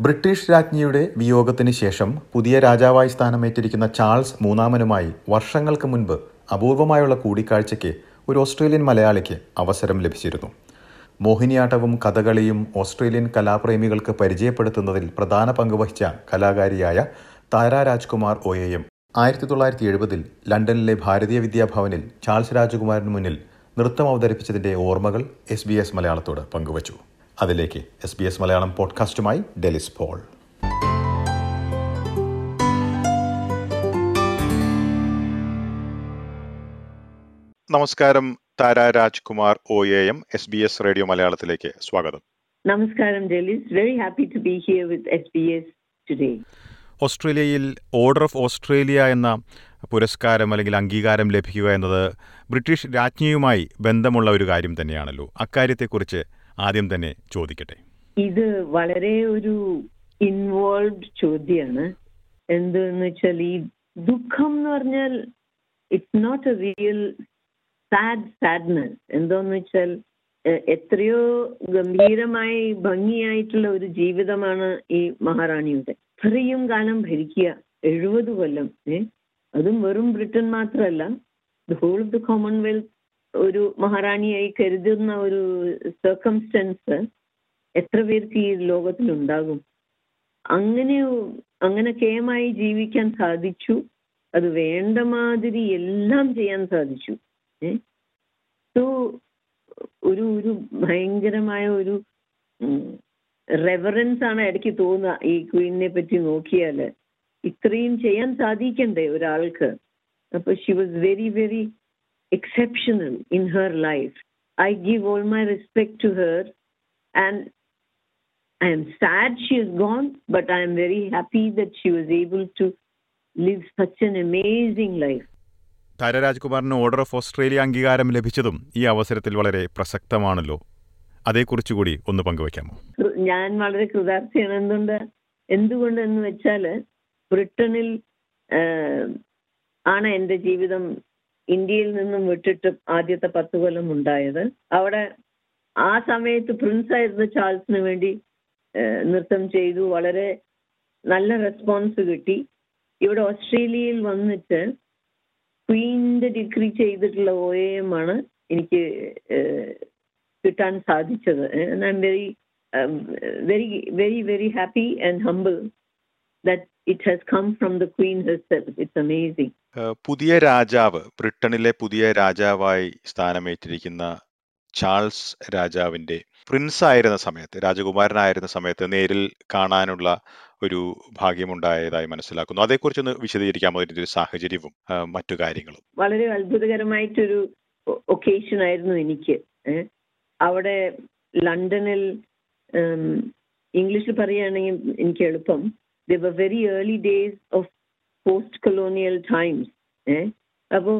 British രാജ്ഞിയുടെ വിയോഗത്തിന് ശേഷം പുതിയ രാജാവായി സ്ഥാനമേറ്റിരിക്കുന്ന ചാൾസ് മൂന്നാമനുമായി വർഷങ്ങൾക്ക് മുൻപ് അപൂർവമായുള്ള കൂടിക്കാഴ്ചയ്ക്ക് ഒരു ഓസ്ട്രേലിയൻ മലയാളിക്ക് അവസരം ലഭിച്ചിരുന്നു. മോഹിനിയാട്ടവും കഥകളിയും ഓസ്ട്രേലിയൻ കലാപ്രേമികൾക്ക് പരിചയപ്പെടുത്തുന്നതിൽ പ്രധാന പങ്കുവഹിച്ച കലാകാരിയായ താര രാജ്കുമാർ ഒയെയും ആയിരത്തി തൊള്ളായിരത്തി എഴുപതിൽ ലണ്ടനിലെ ഭാരതീയ വിദ്യാഭവനിൽ ചാൾസ് രാജകുമാരന് മുന്നിൽ നൃത്തം അവതരിപ്പിച്ചതിന്റെ ഓർമ്മകൾ എസ് ബി എസ് മലയാളത്തോട് പങ്കുവച്ചു. അതിലേക്ക് എസ് ബി എസ് മലയാളം പോഡ്കാസ്റ്റുമായി ഡെലിസ് പോൾ. നമസ്കാരം Tara Rajkumar O A M S B S radio മലയാളത്തിലേക്ക് സ്വാഗതം. നമസ്കാരം Delys. Very happy to be here with S B S today ഓസ്ട്രേലിയയിൽ ഓർഡർ ഓഫ് ഓസ്ട്രേലിയ എന്ന പുരസ്കാരം അല്ലെങ്കിൽ അംഗീകാരം ലഭിക്കുക എന്നത് ബ്രിട്ടീഷ് രാജ്ഞിയുമായി ബന്ധമുള്ള ഒരു കാര്യം തന്നെയാണല്ലോ. അക്കാര്യത്തെക്കുറിച്ച് ആദ്യം തന്നെ ചോദിക്കട്ടെ. ഇത് വളരെ ഒരു ഇൻവോൾവ് ചോദ്യമാണ് എന്തെന്ന് വെച്ചാൽ ഈ ദുഃഖം എന്ന് പറഞ്ഞാൽ it's not a real sad sadness എന്തോന്ന് വെച്ചാൽ എത്രയോ ഗംഭീരമായി ഭംഗിയായിട്ടുള്ള ഒരു ജീവിതമാണ് ഈ മഹാറാണിയുടെ. ഇത്രയും കാലം ഭരിക്കുക എഴുപത് കൊല്ലം ഏ? അതും വെറും ബ്രിട്ടൻ മാത്രമല്ല the whole of the Commonwealth ഒരു മഹാറാണിയായി കരുതുന്ന ഒരു സർക്കംസ്റ്റൻസ് എത്ര പേർക്ക് ഈ ലോകത്തിലുണ്ടാകും? അങ്ങനെ അങ്ങനെ കേമായി ജീവിക്കാൻ സാധിച്ചു. അത് വേണ്ട മാതിരി എല്ലാം ചെയ്യാൻ സാധിച്ചു. സോ ഒരു ഒരു ഭയങ്കരമായ ഒരു റെവറൻസ് ആണ് ഇടയ്ക്ക് തോന്നുക ഈ ക്വീനിനെ പറ്റി നോക്കിയാൽ ഇത്രയും ചെയ്യാൻ സാധിക്കണ്ടേ ഒരാൾക്ക്? അപ്പൊ she was very very exceptional in her life. I give all my respect to her and I am sad she is gone, but I am very happy that she was able to live such an amazing life. Tara രാജ്കുമാറിന് order of Australia അംഗീകാരം ലഭിച്ചതും ഈ അവസരത്തിൽ വളരെ പ്രസക്തമാണല്ലോ അതേക്കുറിച്ച് കൂടി ഒന്ന് പങ്കുവയ്ക്കാമോ ഞാൻ വളരെ കൃതാർത്ഥയാണ് എന്തുകൊണ്ട് എന്തുകൊണ്ടെന്ന് വെച്ചാൽ ബ്രിട്ടനിൽ ആണ് എന്റെ ജീവിതം ഇന്ത്യയിൽ നിന്നും വിട്ടിട്ട് ആദ്യത്തെ പത്ത് കൊല്ലം ഉണ്ടായത്. അവിടെ ആ സമയത്ത് പ്രിൻസ് ആയിരുന്ന ചാൾസിന് വേണ്ടി നൃത്തം ചെയ്തു. വളരെ നല്ല റെസ്പോൺസ് കിട്ടി. ഇവിടെ ഓസ്ട്രേലിയയിൽ വന്നിട്ട് ക്വീന്റെ ഡിഗ്രി ചെയ്തിട്ടുള്ള ഒ എം ആണ് എനിക്ക് കിട്ടാൻ സാധിച്ചത്. I'm very very very very happy and humble that it has come from the queen herself it's amazing പുതിയ രാജാവ് ബ്രിട്ടനിലെ പുതിയ രാജാവായി സ്ഥാനമേറ്റിരിക്കുന്ന ചാൾസ് രാജാവിന്റെ പ്രിൻസ് ആയിരുന്ന സമയത്ത് രാജകുമാരനായിരുന്ന സമയത്ത് നേരിൽ കാണാനുള്ള ഒരു ഭാഗ്യമുണ്ടായതായി മനസ്സിലാക്കുന്നു. അതേക്കുറിച്ചൊന്ന് വിശദീകരിക്കാമോ? അതിന്റെ ഒരു സാഹചര്യവും മറ്റു കാര്യങ്ങളും. വളരെ അത്ഭുതകരമായിട്ടൊരു ഒക്കേഷൻ ആയിരുന്നു എനിക്ക്. അവിടെ ലണ്ടനിൽ ഇംഗ്ലീഷിൽ പറയുകയാണെങ്കിൽ എനിക്ക് എളുപ്പം. The very early days of post colonial times ഏ? അപ്പോൾ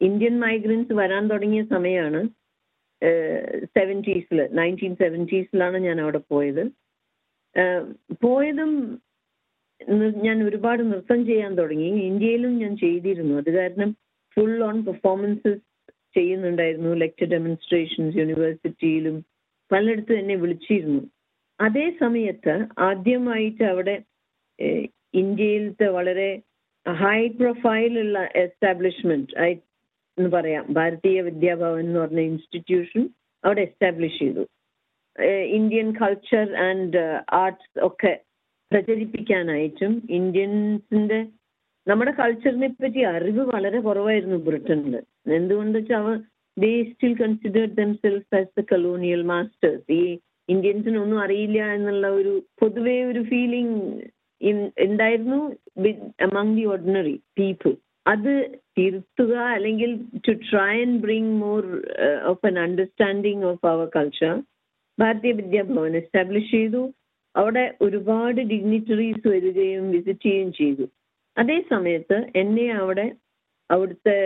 ഇന്ത്യൻ മൈഗ്രൻസ് വരാൻ തുടങ്ങിയ സമയമാണ് സെവന്റീസിൽ നയന്റീൻ സെവന്റീസിലാണ് ഞാൻ അവിടെ പോയത്. പോയതും ഞാൻ ഒരുപാട് നൃത്തം ചെയ്യാൻ തുടങ്ങി. ഇന്ത്യയിലും ഞാൻ ചെയ്തിരുന്നു. അത് കാരണം ഫുൾ ഓൺ പെർഫോമൻസസ് ചെയ്യുന്നുണ്ടായിരുന്നു. ലെക്ചർ ഡെമോൺസ്ട്രേഷൻസ് യൂണിവേഴ്സിറ്റിയിലും പലയിടത്തും എന്നെ വിളിച്ചിരുന്നു. അതേ സമയത്ത് ആദ്യമായിട്ട് അവിടെ ഇന്ത്യയിലത്തെ വളരെ ഹൈ പ്രൊഫൈലുള്ള എസ്റ്റാബ്ലിഷ്മെന്റ് ഐ എന്ന് പറയാം ഭാരതീയ വിദ്യാഭവൻ എന്ന് പറഞ്ഞ ഇൻസ്റ്റിറ്റ്യൂഷൻ അവിടെ എസ്റ്റാബ്ലിഷ് ചെയ്തു. ഇന്ത്യൻ കൾച്ചർ ആൻഡ് ആർട്സ് ഒക്കെ പ്രചരിപ്പിക്കാനായിട്ടും ഇന്ത്യൻസിന്റെ നമ്മുടെ കൾച്ചറിനെ പറ്റി അറിവ് വളരെ കുറവായിരുന്നു ബ്രിട്ടനിൽ എന്തുകൊണ്ട് വെച്ചാൽ അവർ they still considered themselves as the colonial masters ഈ ഇന്ത്യൻസിനൊന്നും അറിയില്ല എന്നുള്ള ഒരു പൊതുവേ ഒരു ഫീലിംഗ് ഉണ്ടായിരുന്നു അമംഗ് ദി ഓർഡിനറി പീപ്പിൾ അത് തിരുത്തുക അല്ലെങ്കിൽ to try and bring more of an understanding of our culture Bharatiya Vidya Bhavan establish ചെയ്തു. അവിടെ ഒരുപാട് ഡിഗ്നിറ്ററീസ് വരികയും വിസിറ്റ് ചെയ്യുകയും ചെയ്തു. അതേ സമയത്ത് എന്നെ അവിടെ അവിടുത്തെ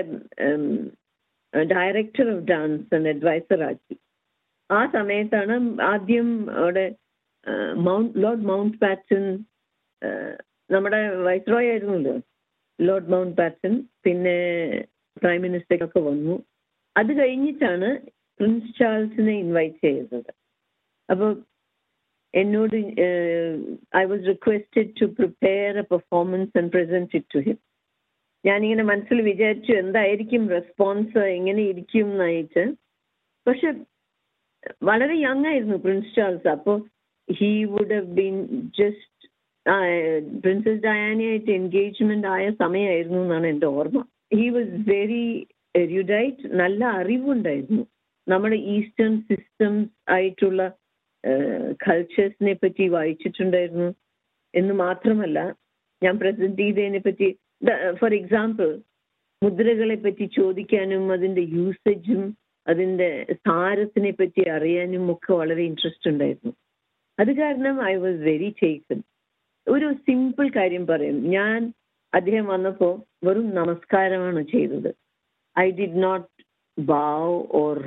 director of dance and adviser ആക്കി. ആ സമയത്താണ് ആദ്യം അവിടെ മൗണ്ട് ലോർഡ് മൗണ്ട് പാറ്റൺ നമ്മുടെ വൈസ്രോയ് ആയിരുന്നല്ലോ. ലോർഡ് മൗണ്ട് പാറ്റൺ പിന്നെ പ്രൈം മിനിസ്റ്ററൊക്കെ വന്നു. അത് കഴിഞ്ഞിട്ടാണ് പ്രിൻസ് ചാൾസിനെ ഇൻവൈറ്റ് ചെയ്തത്. അപ്പോൾ എന്നോട് I was requested to prepare a performance and present it to him. ഞാനിങ്ങനെ മനസ്സിൽ വിചാരിച്ചു എന്തായിരിക്കും റെസ്പോൺസ് എങ്ങനെ ഇരിക്കും എന്നായിട്ട്. പക്ഷെ വളരെ യങ് ആയിരുന്നു പ്രിൻസ് ചാൾസ്. അപ്പോൾ he would have been just princess ഡയാനയായിട്ട് engagement ആയ സമയമായിരുന്നു എന്നാണ് എന്റെ ഓർമ്മ. ഹി വാസ് വെരി എരുഡൈറ്റ് നല്ല അറിവുണ്ടായിരുന്നു. നമ്മുടെ ഈസ്റ്റേൺ സിസ്റ്റംസ് ആയിട്ടുള്ള കൾച്ചേഴ്സിനെ പറ്റി വായിച്ചിട്ടുണ്ടായിരുന്നു. എന്ന് മാത്രമല്ല ഞാൻ പ്രസന്റ് ചെയ്തതിനെ പറ്റി ഫോർ എക്സാമ്പിൾ മുദ്രകളെ പറ്റി ചോദിക്കാനും അതിന്റെ യൂസേജും അതിന്റെ സാരത്തിനെ പറ്റി അറിയാനും ഒക്കെ വളരെ ഇൻട്രസ്റ്റ് ഉണ്ടായിരുന്നു. അത് കാരണം ഐ വാസ് വെരി ടേക്കൺ ഒരു സിമ്പിൾ കാര്യം പറയും. ഞാൻ അദ്ദേഹം വന്നപ്പോൾ വെറും നമസ്കാരമാണ് ചെയ്തത്. I did not bow or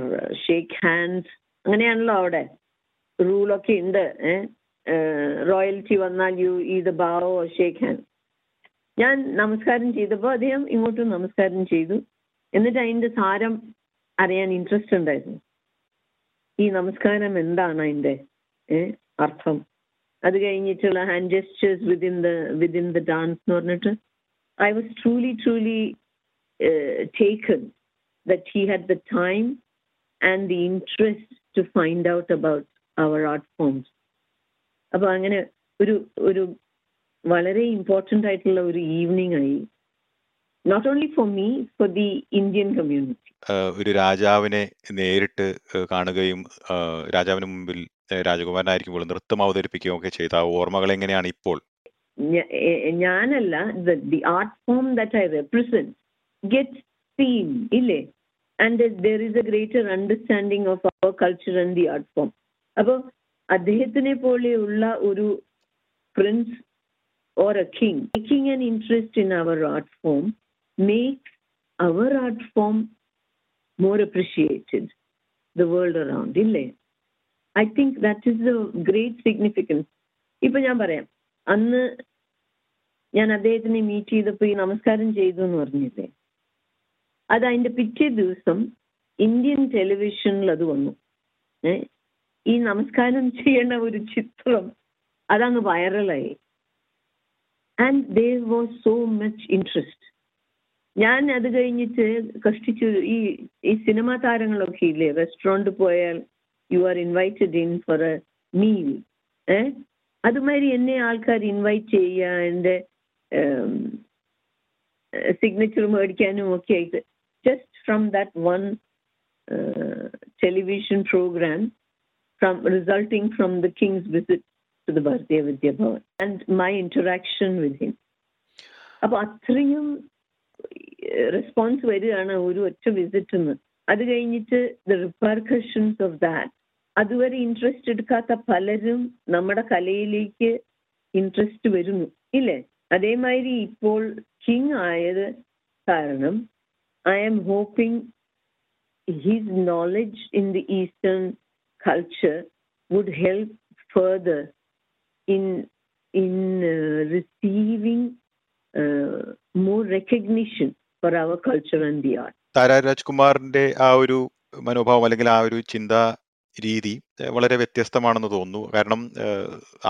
shake hands അങ്ങനെയാണല്ലോ അവിടെ. റൂളൊക്കെ ഉണ്ട്. റോയൽറ്റി വന്നാൽ യു ഇത് ഓർ ഷേക്ക് ഹാൻഡ് ഞാൻ നമസ്കാരം ചെയ്തപ്പോൾ അദ്ദേഹം ഇങ്ങോട്ടും നമസ്കാരം ചെയ്തു. എന്നിട്ട് അതിന്റെ സാരം അറിയാൻ ഇൻട്രസ്റ്റ് ഉണ്ടായിരുന്നു. ഈ നമസ്കാരം എന്താണ് അതിന്റെ അർത്ഥം? അത് കഴിഞ്ഞിട്ടുള്ള hand gestures within the within the dance എന്ന് പറഞ്ഞിട്ട് I was truly truly taken that he had the time and the interest to find out about our art forms അപ്പൊ അങ്ങനെ ഒരു ഒരു വളരെ ഇമ്പോർട്ടന്റ് ആയിട്ടുള്ള ഒരു ഈവനിങ് ആയി. Not only for me for the Indian community ഒരു രാജാവിനെ നേരിട്ട് കാണുകയും രാജാവിന് മുമ്പിൽ രാജകുമാരനായിരിക്കുമ്പോൾ നൃത്തം അവതരിപ്പിക്കുകയും ഒക്കെ ചെയ്ത ഓർമ്മകൾ എങ്ങനെയാണ് ഇപ്പോൾ? ഞാനല്ല the art form a understanding of our culture and the art form അപ്പോൾ അദ്ദേഹത്തിനെ പോലെയുള്ള ഒരു prince or a king, taking an interest in our art form makes our art form more appreciated the world around. ഇല്ലേ? I think that is the great significance ഇപ്പൊ ഞാൻ പറയാം. അന്ന് ഞാൻ അദ്ദേഹത്തിനെ മീറ്റ് ചെയ്തപ്പോൾ ഈ നമസ്കാരം ചെയ്തു എന്ന് പറഞ്ഞില്ലേ? അത് അതിന്റെ പിറ്റേ ദിവസം ഇന്ത്യൻ ടെലിവിഷനിൽ അത് വന്നു. ഈ നമസ്കാരം ചെയ്യേണ്ട ഒരു ചിത്രം അതങ്ങ് വൈറലായി and there was so much interest ഞാൻ അത് കഴിഞ്ഞിട്ട് കഷ്ടിച്ചു ഈ ഈ സിനിമാ താരങ്ങളൊക്കെ ഇല്ലേ? റെസ്റ്റോറന്റ് പോയാൽ you are invited in for a meal ഏ അതുമാതിരി എന്നെ ആൾക്കാർ ഇൻവൈറ്റ് ചെയ്യുക എന്റെ സിഗ്നേച്ചർ മേടിക്കാനും ഒക്കെ ആയിട്ട്. Just from that one television programme from resulting from the king's visit to the Bharatiya Vidya Bhavan and my interaction with him. അപ്പോൾ അത്രയും റെസ്പോൺസ് വരികയാണ് ഒരു ഒറ്റ വിസിറ്റിന്ന് അത് കഴിഞ്ഞിട്ട് ദ റിപ്പർക്കഷൻസ് ഓഫ് ദാറ്റ് അതുവരെ ഇൻട്രസ്റ്റ് എടുക്കാത്ത പലരും നമ്മുടെ കലയിലേക്ക് ഇൻട്രസ്റ്റ് വരുന്നു ഇല്ലേ അതേമാതിരി ഇപ്പോൾ കിങ് ആയത് കാരണം I am hoping his knowledge in the eastern culture would help further in in uh, more uh, for recognition for and art. Tara രാജ്കുമാറിന്റെ ആ ഒരു മനോഭാവം അല്ലെങ്കിൽ ആ ഒരു ചിന്താ രീതി വളരെ വ്യത്യസ്തമാണെന്ന് തോന്നുന്നു. കാരണം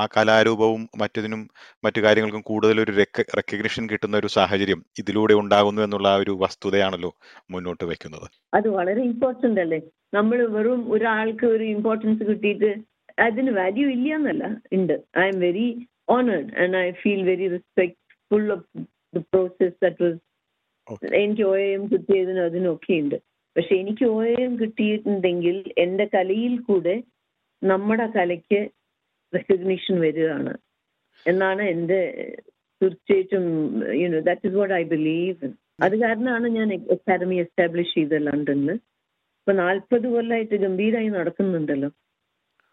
ആ കലാരൂപവും മറ്റതിനും മറ്റു കാര്യങ്ങൾക്കും കൂടുതൽ ഒരു റെക്കഗ്നിഷൻ കിട്ടുന്ന ഒരു സാഹചര്യം ഇതിലൂടെ ഉണ്ടാകുന്നു എന്നുള്ള ആ ഒരു വസ്തുതയാണല്ലോ മുന്നോട്ട് വെക്കുന്നത്. അത് വളരെ ഇമ്പോർട്ടന്റ് അല്ലേ? നമ്മൾ വെറും ഒരാൾക്ക് ഒരു ഇമ്പോർട്ടൻസ് കിട്ടിയിട്ട് അതിന് വാല്യൂ ഇല്ല എന്നല്ല ഉണ്ട് I'm very honoured and I feel very respectful of the process that was എനിക്ക് ഒ എം കിട്ടിയതിനും അതിനൊക്കെ ഉണ്ട്. പക്ഷെ എനിക്ക് ഒ എം കിട്ടിയിട്ടുണ്ടെങ്കിൽ എന്റെ കലയിൽ കൂടെ നമ്മുടെ കലയ്ക്ക് റെക്കഗ്നീഷൻ വരികയാണ് എന്നാണ് എന്റെ തീർച്ചയായിട്ടും you know that is what I believe അത് കാരണമാണ് ഞാൻ അക്കാദമി എസ്റ്റാബ്ലിഷ് ചെയ്ത ലണ്ടനിൽ ഇപ്പൊ നാൽപ്പത് കൊല്ലമായിട്ട് ഗംഭീരമായി നടക്കുന്നുണ്ടല്ലോ.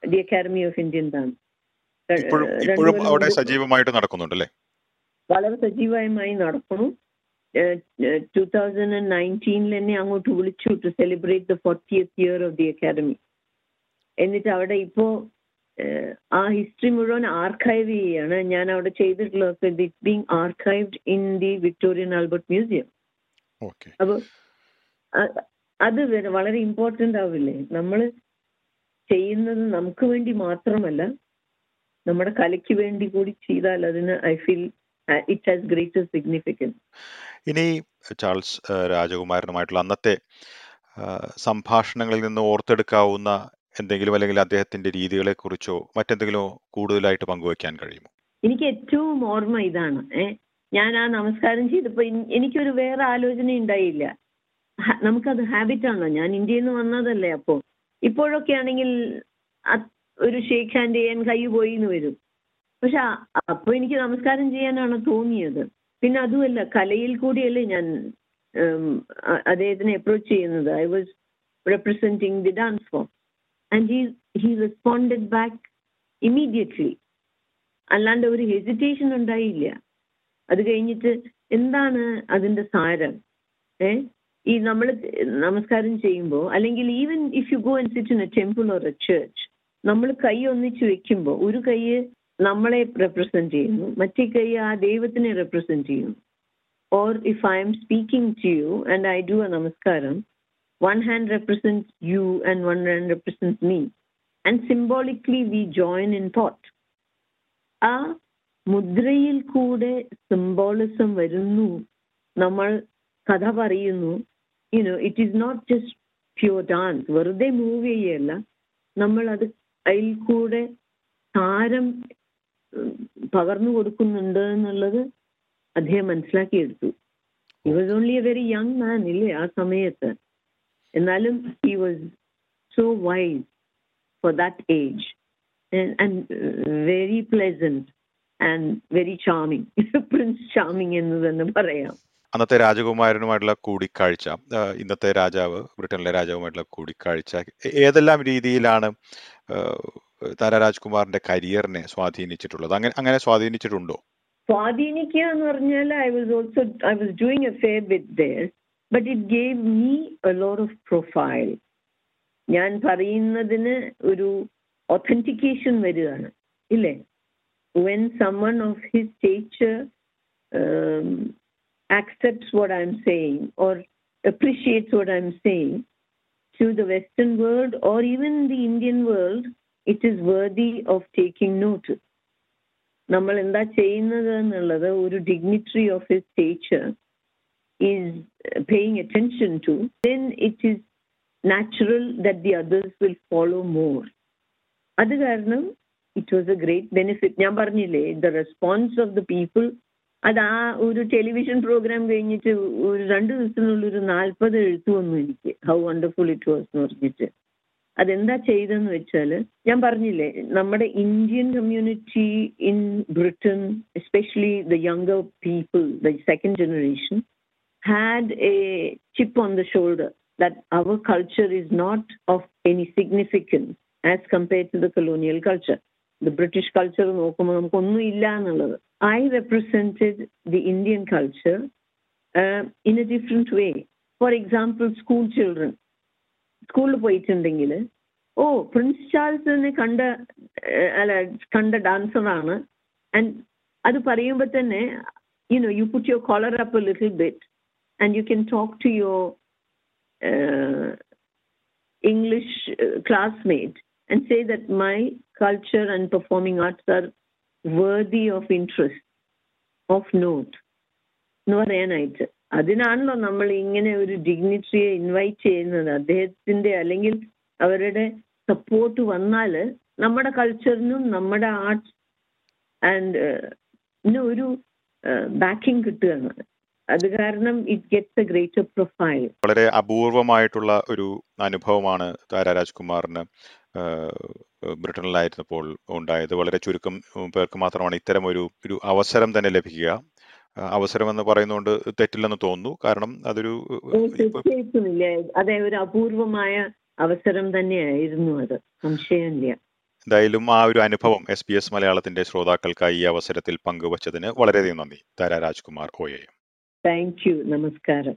The academy of Indian dance ഇപ്പോഴും അവിടെ സജീവമായിട്ട് നടക്കുന്നുണ്ടല്ലേ? വളരെ സജീവമായി നടക്കുന്നു. ടൂ തൗസൻഡ് നയന്റീനിൽ എന്നെ അങ്ങോട്ട് വിളിച്ചു to celebrate the fortieth year of the academy എന്നിട്ട് അവിടെ ഇപ്പോ ആ ഹിസ്റ്ററി മുഴുവൻ ആർക്കൈവ് ചെയ്യാണ്. ഞാൻ അവിടെ ചെയ്തിട്ടുള്ളത് it being archived in the Victorian Albert museum അപ്പൊ അത് വളരെ ഇമ്പോർട്ടന്റ് ആവില്ലേ? നമ്മൾ ചെയ്യുന്നത് നമുക്ക് വേണ്ടി മാത്രമല്ല നമ്മുടെ കലയ്ക്ക് വേണ്ടി കൂടി ചെയ്താൽ അതിന് I feel it has greater significance ഇനി ചാൾസ് രാജകുമാരനുമായിട്ടുള്ള അന്നത്തെ സംഭാഷണങ്ങളിൽ നിന്ന് ഓർത്തെടുക്കാവുന്ന എന്തെങ്കിലും അല്ലെങ്കിൽ അദ്ദേഹത്തിന്റെ രീതികളെ കുറിച്ചോ മറ്റെന്തെങ്കിലും കൂടുതലായിട്ട് പങ്കുവെക്കാൻ കഴിയുമോ? എനിക്ക് ഏറ്റവും ഓർമ്മ ഇതാണ്. ഞാൻ ആ നമസ്കാരം ചെയ്തപ്പോ ഇൻ- എനിക്കൊരു വേറെ ആലോചന ഉണ്ടായില്ല നമുക്കത് ഹാബിറ്റ് ആണോ? ഞാൻ ഇന്ത്യയിൽ നിന്ന് വന്നതല്ലേ അപ്പോ. ഇപ്പോഴൊക്കെ ആണെങ്കിൽ ഒരു ഷേഖ് ഹാൻഡ് ചെയ്യാൻ കൈ പോയിന്ന് വരും. പക്ഷെ അപ്പൊ എനിക്ക് നമസ്കാരം ചെയ്യാനാണ് തോന്നിയത്. പിന്നെ അതുമല്ല കലയിൽ കൂടിയല്ലേ ഞാൻ അദ്ദേഹത്തിനെ അപ്രോച്ച് ചെയ്യുന്നത്. I was representing the dance form and he he responded back immediately അല്ലാണ്ട് ഒരു ഹെസിറ്റേഷൻ ഉണ്ടായില്ല. അത് കഴിഞ്ഞിട്ട് എന്താണ് അതിന്റെ സാരം? ഏ? ഈ നമ്മൾ നമസ്കാരം ചെയ്യുമ്പോൾ അല്ലെങ്കിൽ even if you go and sit in a temple or a church നമ്മൾ കൈ ഒന്നിച്ച് വെക്കുമ്പോൾ ഒരു കൈ നമ്മളെ റെപ്രസെന്റ് ചെയ്യുന്നു. മറ്റേ കൈ ആ ദൈവത്തിനെ റെപ്രസെന്റ് ചെയ്യുന്നു. Or if I'm speaking to you and I do a namaskaram one hand represent you and one hand represent me and symbolically we join in thought ആ മുദ്രയിൽ കൂടെ സിംബോളിസം വരുന്നു. നമ്മൾ കഥ പറയുന്നു. You know it is not just pure dance വെറുതെ move ചെയ്യല്ല. നമ്മൾ അത് അതിൽ കൂടെ താരം പകർന്നു കൊടുക്കുന്നുണ്ട് എന്നുള്ളത് അദ്ദേഹം മനസ്സിലാക്കിയെടുത്തു. He was only a very young man ഇല്ലേ ആ സമയത്ത്. എന്നാലും he was so wise for that age and very pleasant and very charming prince charming എന്ന് തന്നെ പറയാം. അന്നത്തെ രാജകുമാരനുമായിട്ടുള്ള കൂടിക്കാഴ്ച ഇന്നത്തെ രാജാവ് ബ്രിട്ടനിലെ രാജാവുമായിട്ടുള്ള കൂടിക്കാഴ്ച ഏതെല്ലാം രീതിയിലാണ് താര രാജ്കുമാറിന്റെ കരിയറിനെ സ്വാധീനിച്ചിട്ടുള്ളത്? അങ്ങനെ അങ്ങനെ സ്വാധീനിച്ചിട്ടുണ്ടോ? സ്വാധീനിക്കുക എന്ന് പറഞ്ഞാൽ I was also I was doing a fair with there but it gave me a lot of profile ഞാൻ പറയുന്നതിന് ഒരു ഒത്തന്റിക്കേഷൻ വരികയാണ് ഇല്ലേ? When someone of his stature accepts what I'm saying or appreciates what I'm saying to the Western world or even the Indian world, it is worthy of taking note നമ്മൾ എന്താ ചെയ്യുന്നത് എന്നുള്ളത് ഒരു dignitary of his stature is paying attention to then it is natural that the others will follow more അത് കാരണം it was a great benefit ഞാൻ പറഞ്ഞില്ലേ the response of the people അത് ആ ഒരു ടെലിവിഷൻ പ്രോഗ്രാം കഴിഞ്ഞിട്ട് ഒരു രണ്ട് ദിവസത്തിനുള്ളിൽ ഒരു നാൽപ്പത് എഴുത്തു വന്നു എനിക്ക്. ഹൗ വണ്ടർഫുൾ ഇറ്റ് വാസ് എന്ന് പറഞ്ഞിട്ട്. അതെന്താ ചെയ്തെന്ന് വെച്ചാൽ ഞാൻ പറഞ്ഞില്ലേ നമ്മുടെ Indian community in Britain especially the younger people the second generation had a chip on the shoulder that our culture is not of any significance as compared to the colonial culture. The British culture നോക്കുമ്പോൾ നമുക്കൊന്നും ഇല്ല എന്നുള്ളത്. I represented the Indian culture in a different way for example school children സ്കൂളിൽ പോയിട്ടുണ്ടെങ്കിൽ ഓ Prince ചാൾസിനെ കണ്ട ഏഹ്, അല്ല കണ്ട ഡാൻസറാണ് and അത് പറയുമ്പോൾ തന്നെ you know you put your collar up a little bit and you can talk to your uh, English uh, classmate and say that my culture and performing arts are worthy of interest, of note. എന്ന് പറയാനായിട്ട് അതിനാണല്ലോ നമ്മൾ ഇങ്ങനെ ഒരു ഡിഗ്നിറ്ററിയെ invite ചെയ്യുന്നത്. അദ്ദേഹത്തിന്റെ അല്ലെങ്കിൽ അവരുടെ സപ്പോർട്ട് വന്നാൽ നമ്മുടെ കൾച്ചറിനും നമ്മുടെ ആർട്സ് ആൻഡ് ഒരു ബാക്കിംഗ് കിട്ടുകയാണ്. അത് കാരണം it gets a greater profile വളരെ അപൂർവമായിട്ടുള്ള ഒരു അനുഭവമാണ് താര രാജ്കുമാറിന് ബ്രിട്ടനിലായിരുന്നപ്പോൾ ഉണ്ടായത്. വളരെ ചുരുക്കം പേർക്ക് മാത്രമാണ് ഇത്തരം ഒരു ഒരു അവസരം തന്നെ ലഭിക്കുക. അവസരം എന്ന് പറയുന്നതുകൊണ്ട് തെറ്റില്ലെന്ന് തോന്നുന്നു. കാരണം അതൊരു അതെ ഒരു അപൂർവമായ അവസരം തന്നെയായിരുന്നു അത്. സംശയമില്ല. എന്തായാലും ആ ഒരു അനുഭവം എസ് പി എസ് മലയാളത്തിന്റെ ശ്രോതാക്കൾക്കായി ഈ അവസരത്തിൽ പങ്കുവച്ചതിന് വളരെയധികം നന്ദി. Tara Rajkumar O A. Thank you. നമസ്കാരം.